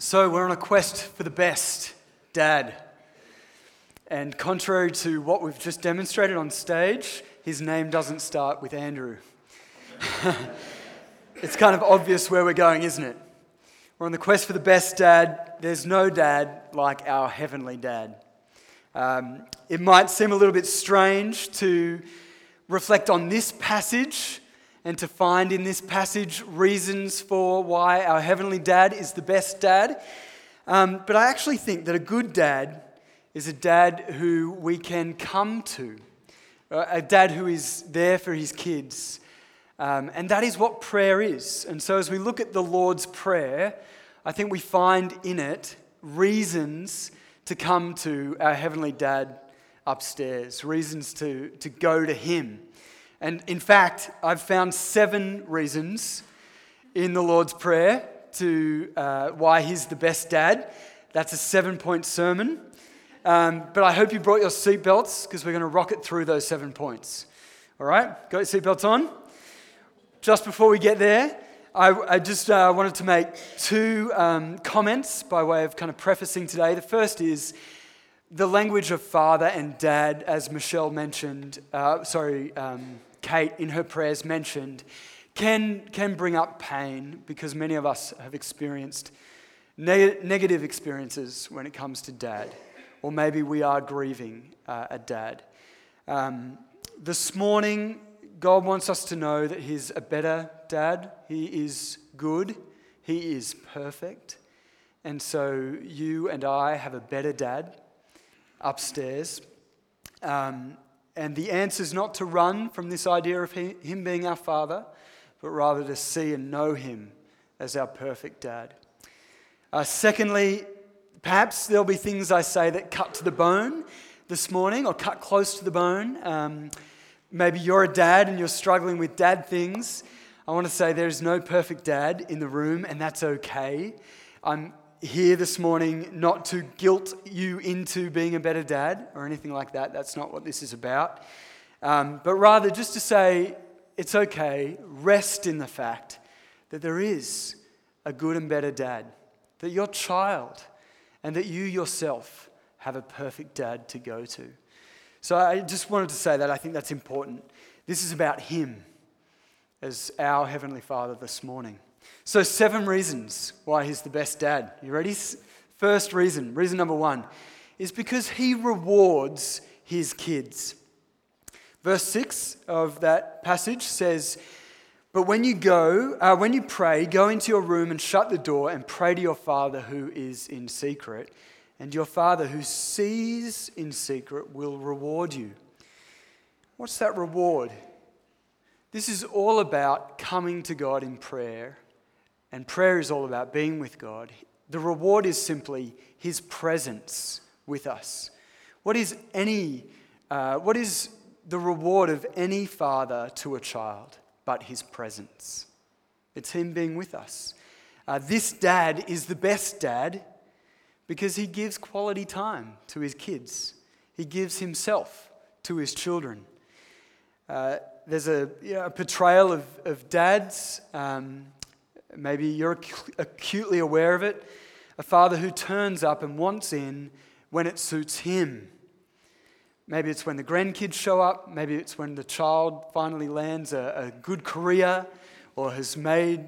So, we're on a quest for the best dad. And contrary to what we've just demonstrated on stage, his name doesn't start with Andrew. it's kind of obvious where we're going, isn't it? We're on the quest for the best dad. There's no dad like our heavenly dad. Um, it might seem a little bit strange to reflect on this passage and to find in this passage reasons for why our Heavenly Dad is the best dad. Um, but I actually think that a good dad is a dad who we can come to, uh, a dad who is there for his kids. Um, and that is what prayer is. And so as we look at the Lord's Prayer, I think we find in it reasons to come to our Heavenly Dad upstairs, reasons to, to go to Him. And in fact, I've found seven reasons in the Lord's Prayer to uh, why He's the best dad. That's a seven point sermon. Um, but I hope you brought your seatbelts because we're going to rocket through those seven points. All right? Got your seatbelts on? Just before we get there, I, I just uh, wanted to make two um, comments by way of kind of prefacing today. The first is the language of father and dad, as Michelle mentioned, uh, sorry, um, Kate in her prayers mentioned, can, can bring up pain because many of us have experienced neg- negative experiences when it comes to dad, or maybe we are grieving uh, a dad. Um, this morning, God wants us to know that He's a better dad. He is good. He is perfect. And so you and I have a better dad upstairs. Um, and the answer is not to run from this idea of Him being our Father, but rather to see and know Him as our perfect dad. Uh, secondly, perhaps there'll be things I say that cut to the bone this morning or cut close to the bone. Um, maybe you're a dad and you're struggling with dad things. I want to say there's no perfect dad in the room, and that's okay. I'm here this morning not to guilt you into being a better dad or anything like that. That's not what this is about. Um, but rather just to say it's okay, rest in the fact that there is a good and better dad, that your child and that you yourself have a perfect dad to go to. So I just wanted to say that. I think that's important. This is about Him as our Heavenly Father this morning. So, seven reasons why he's the best dad. You ready? First reason, reason number one, is because he rewards his kids. Verse 6 of that passage says, But when you go, uh, when you pray, go into your room and shut the door and pray to your Father who is in secret, and your Father who sees in secret will reward you. What's that reward? This is all about coming to God in prayer and prayer is all about being with God. The reward is simply His presence with us. What is any, uh, what is the reward of any father to a child but His presence? It's Him being with us. Uh, this dad is the best dad because he gives quality time to his kids. He gives himself to his children. Uh, there's a, you know, a, portrayal of, of dads um, Maybe you're acutely aware of it. A father who turns up and wants in when it suits him. Maybe it's when the grandkids show up. Maybe it's when the child finally lands a, a good career or has made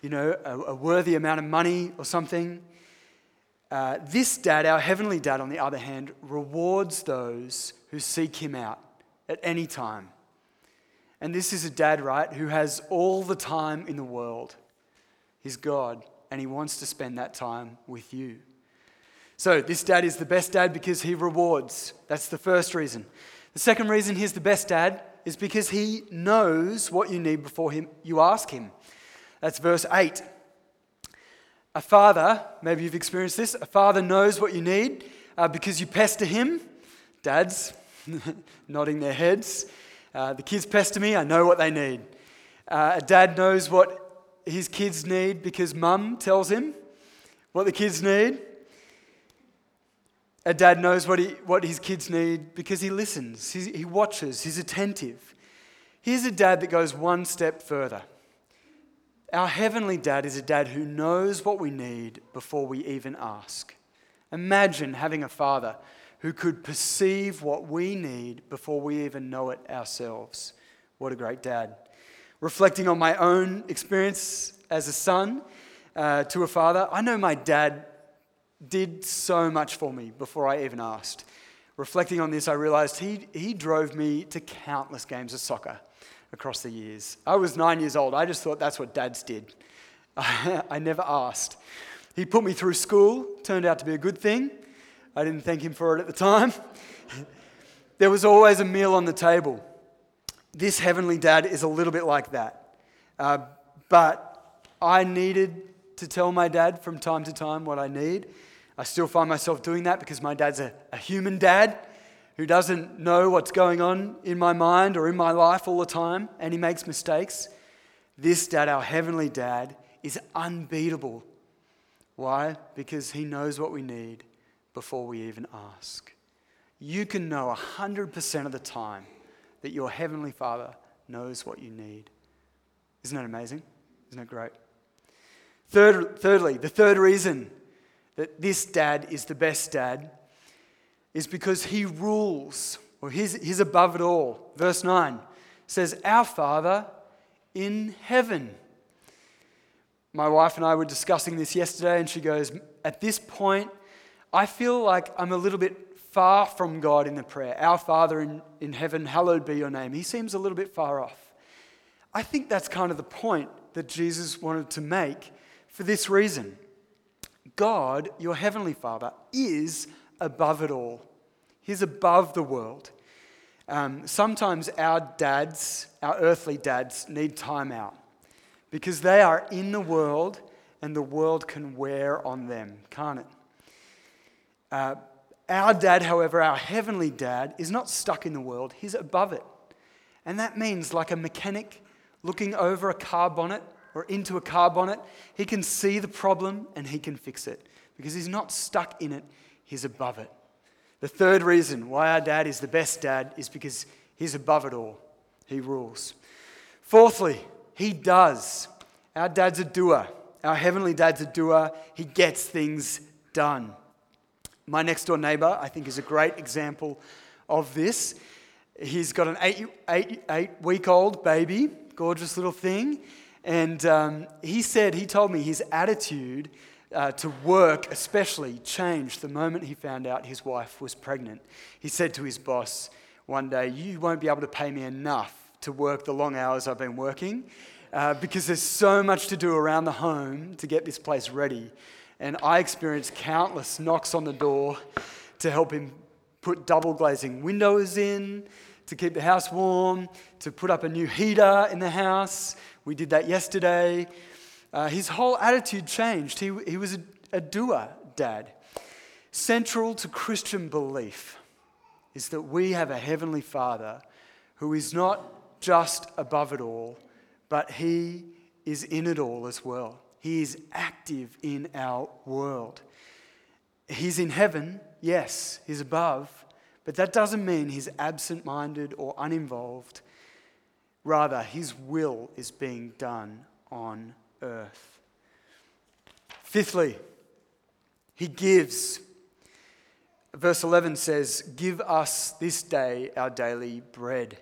you know, a, a worthy amount of money or something. Uh, this dad, our heavenly dad, on the other hand, rewards those who seek him out at any time. And this is a dad, right, who has all the time in the world. He's God, and He wants to spend that time with you. So, this dad is the best dad because he rewards. That's the first reason. The second reason he's the best dad is because he knows what you need before him, you ask him. That's verse 8. A father, maybe you've experienced this, a father knows what you need uh, because you pester him. Dads, nodding their heads. Uh, the kids pester me, I know what they need. Uh, a dad knows what his kids need because mum tells him what the kids need. A dad knows what, he, what his kids need because he listens, he, he watches, he's attentive. Here's a dad that goes one step further. Our heavenly dad is a dad who knows what we need before we even ask. Imagine having a father who could perceive what we need before we even know it ourselves. What a great dad. Reflecting on my own experience as a son uh, to a father, I know my dad did so much for me before I even asked. Reflecting on this, I realized he, he drove me to countless games of soccer across the years. I was nine years old. I just thought that's what dads did. I never asked. He put me through school, turned out to be a good thing. I didn't thank him for it at the time. there was always a meal on the table. This heavenly dad is a little bit like that. Uh, but I needed to tell my dad from time to time what I need. I still find myself doing that because my dad's a, a human dad who doesn't know what's going on in my mind or in my life all the time, and he makes mistakes. This dad, our heavenly dad, is unbeatable. Why? Because he knows what we need before we even ask. You can know 100% of the time that your heavenly father knows what you need. Isn't that amazing? Isn't that great? Third, thirdly, the third reason that this dad is the best dad is because he rules, or he's, he's above it all. Verse 9 says, Our Father in heaven. My wife and I were discussing this yesterday, and she goes, At this point, I feel like I'm a little bit far from God in the prayer. Our Father in, in heaven, hallowed be your name. He seems a little bit far off. I think that's kind of the point that Jesus wanted to make for this reason God, your heavenly Father, is above it all. He's above the world. Um, sometimes our dads, our earthly dads, need time out because they are in the world and the world can wear on them, can't it? Uh, our dad, however, our heavenly dad, is not stuck in the world, he's above it. And that means, like a mechanic looking over a car bonnet or into a car bonnet, he can see the problem and he can fix it because he's not stuck in it, he's above it. The third reason why our dad is the best dad is because he's above it all, he rules. Fourthly, he does. Our dad's a doer. Our heavenly dad's a doer. He gets things done. My next door neighbor, I think, is a great example of this. He's got an eight, eight, eight week old baby, gorgeous little thing. And um, he said, he told me his attitude uh, to work, especially, changed the moment he found out his wife was pregnant. He said to his boss one day, You won't be able to pay me enough to work the long hours I've been working uh, because there's so much to do around the home to get this place ready. And I experienced countless knocks on the door to help him put double glazing windows in, to keep the house warm, to put up a new heater in the house. We did that yesterday. Uh, his whole attitude changed. He, he was a, a doer dad. Central to Christian belief is that we have a heavenly Father who is not just above it all, but he is in it all as well. He is active in our world. He's in heaven, yes, he's above, but that doesn't mean he's absent minded or uninvolved. Rather, his will is being done on earth. Fifthly, he gives. Verse 11 says, Give us this day our daily bread.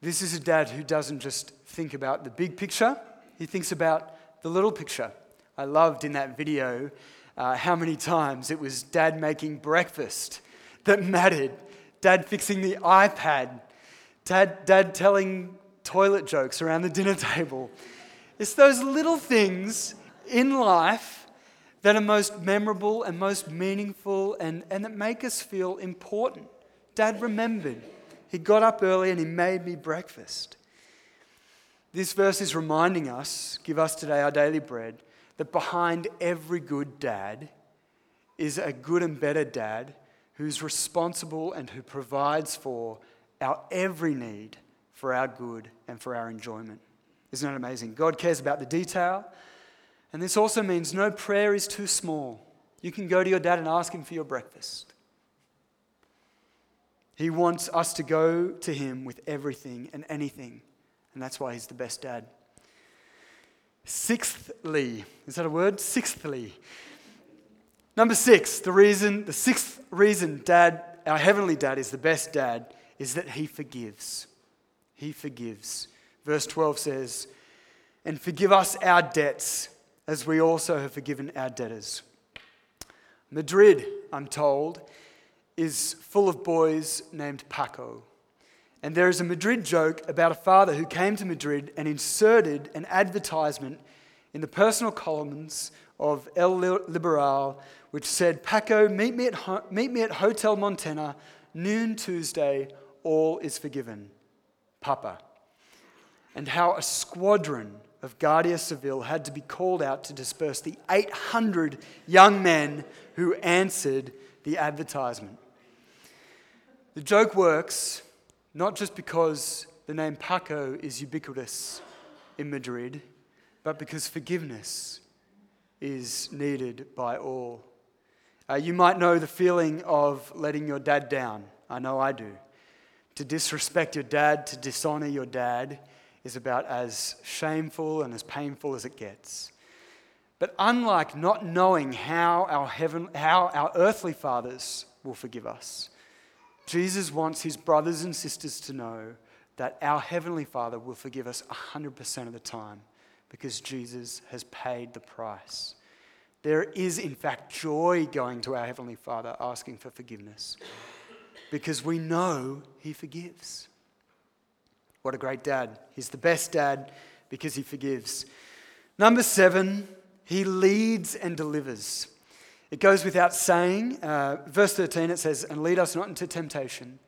This is a dad who doesn't just think about the big picture, he thinks about the little picture. I loved in that video uh, how many times it was dad making breakfast that mattered, dad fixing the iPad, dad, dad telling toilet jokes around the dinner table. It's those little things in life that are most memorable and most meaningful and, and that make us feel important. Dad remembered. He got up early and he made me breakfast. This verse is reminding us, give us today our daily bread, that behind every good dad is a good and better dad who's responsible and who provides for our every need for our good and for our enjoyment. Isn't that amazing? God cares about the detail. And this also means no prayer is too small. You can go to your dad and ask him for your breakfast. He wants us to go to him with everything and anything. And that's why he's the best dad. Sixthly, is that a word? Sixthly. Number six, the reason, the sixth reason dad, our heavenly dad is the best dad is that he forgives. He forgives. Verse 12 says, And forgive us our debts as we also have forgiven our debtors. Madrid, I'm told, is full of boys named Paco. And there is a Madrid joke about a father who came to Madrid and inserted an advertisement in the personal columns of El Liberal, which said, Paco, meet me at, meet me at Hotel Montana, noon Tuesday, all is forgiven. Papa. And how a squadron of Guardia Civil had to be called out to disperse the 800 young men who answered the advertisement. The joke works not just because the name Paco is ubiquitous in Madrid, but because forgiveness is needed by all. Uh, you might know the feeling of letting your dad down. I know I do. To disrespect your dad, to dishonor your dad, is about as shameful and as painful as it gets. But unlike not knowing how our, heaven, how our earthly fathers will forgive us, Jesus wants his brothers and sisters to know that our Heavenly Father will forgive us 100% of the time because Jesus has paid the price. There is, in fact, joy going to our Heavenly Father asking for forgiveness because we know He forgives. What a great dad. He's the best dad because He forgives. Number seven, He leads and delivers. It goes without saying, uh, verse 13, it says, And lead us not into temptation,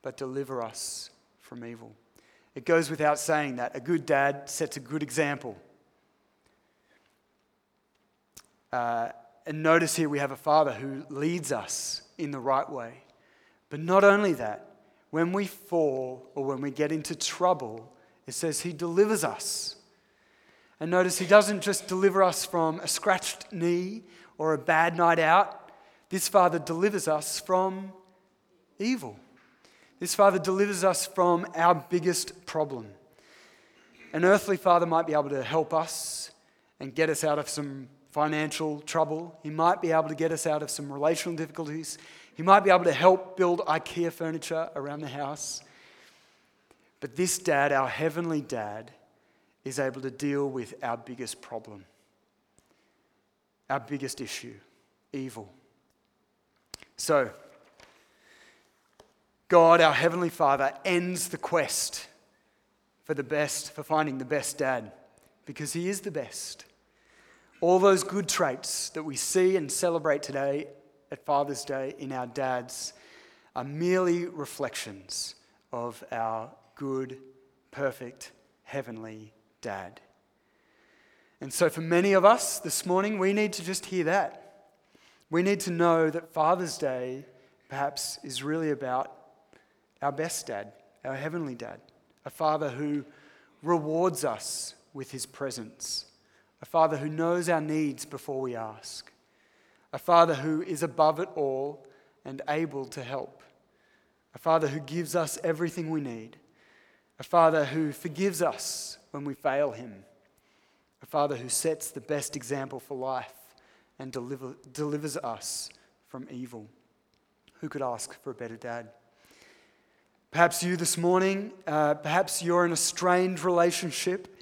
but deliver us from evil. It goes without saying that a good dad sets a good example. Uh, and notice here we have a father who leads us in the right way. But not only that, when we fall or when we get into trouble, it says he delivers us. And notice he doesn't just deliver us from a scratched knee or a bad night out. This Father delivers us from evil. This Father delivers us from our biggest problem. An earthly father might be able to help us and get us out of some financial trouble. He might be able to get us out of some relational difficulties. He might be able to help build IKEA furniture around the house. But this dad, our heavenly dad, is able to deal with our biggest problem our biggest issue evil. So, God, our Heavenly Father, ends the quest for the best, for finding the best dad, because He is the best. All those good traits that we see and celebrate today at Father's Day in our dads are merely reflections of our good, perfect, heavenly dad. And so, for many of us this morning, we need to just hear that. We need to know that Father's Day perhaps is really about our best dad, our heavenly dad, a father who rewards us with his presence, a father who knows our needs before we ask, a father who is above it all and able to help, a father who gives us everything we need, a father who forgives us when we fail him a Father who sets the best example for life and deliver, delivers us from evil. Who could ask for a better dad? Perhaps you this morning, uh, perhaps you're in a strained relationship.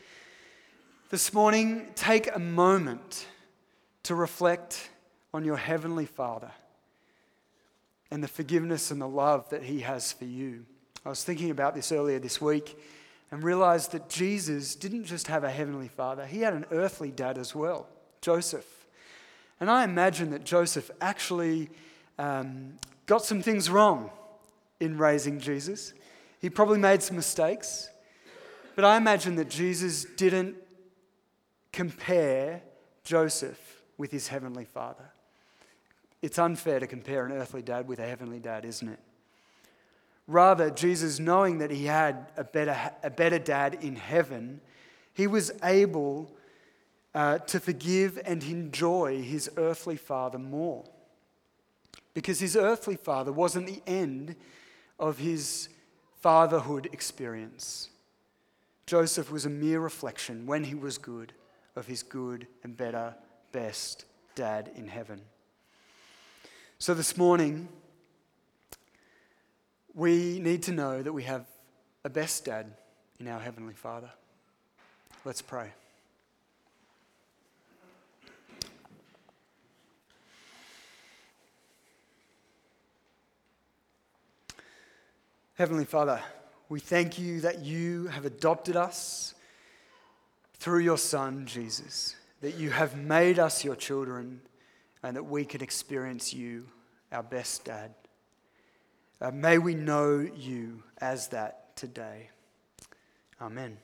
This morning, take a moment to reflect on your Heavenly Father and the forgiveness and the love that He has for you. I was thinking about this earlier this week and realized that Jesus didn't just have a heavenly father, he had an earthly dad as well, Joseph. And I imagine that Joseph actually um, got some things wrong in raising Jesus. He probably made some mistakes, but I imagine that Jesus didn't compare Joseph with his heavenly father. It's unfair to compare an earthly dad with a heavenly dad, isn't it? Rather, Jesus, knowing that he had a better, a better dad in heaven, he was able uh, to forgive and enjoy his earthly father more. Because his earthly father wasn't the end of his fatherhood experience. Joseph was a mere reflection, when he was good, of his good and better, best dad in heaven. So this morning, we need to know that we have a best dad in our Heavenly Father. Let's pray. Heavenly Father, we thank you that you have adopted us through your Son, Jesus, that you have made us your children, and that we can experience you, our best dad. Uh, may we know you as that today. Amen.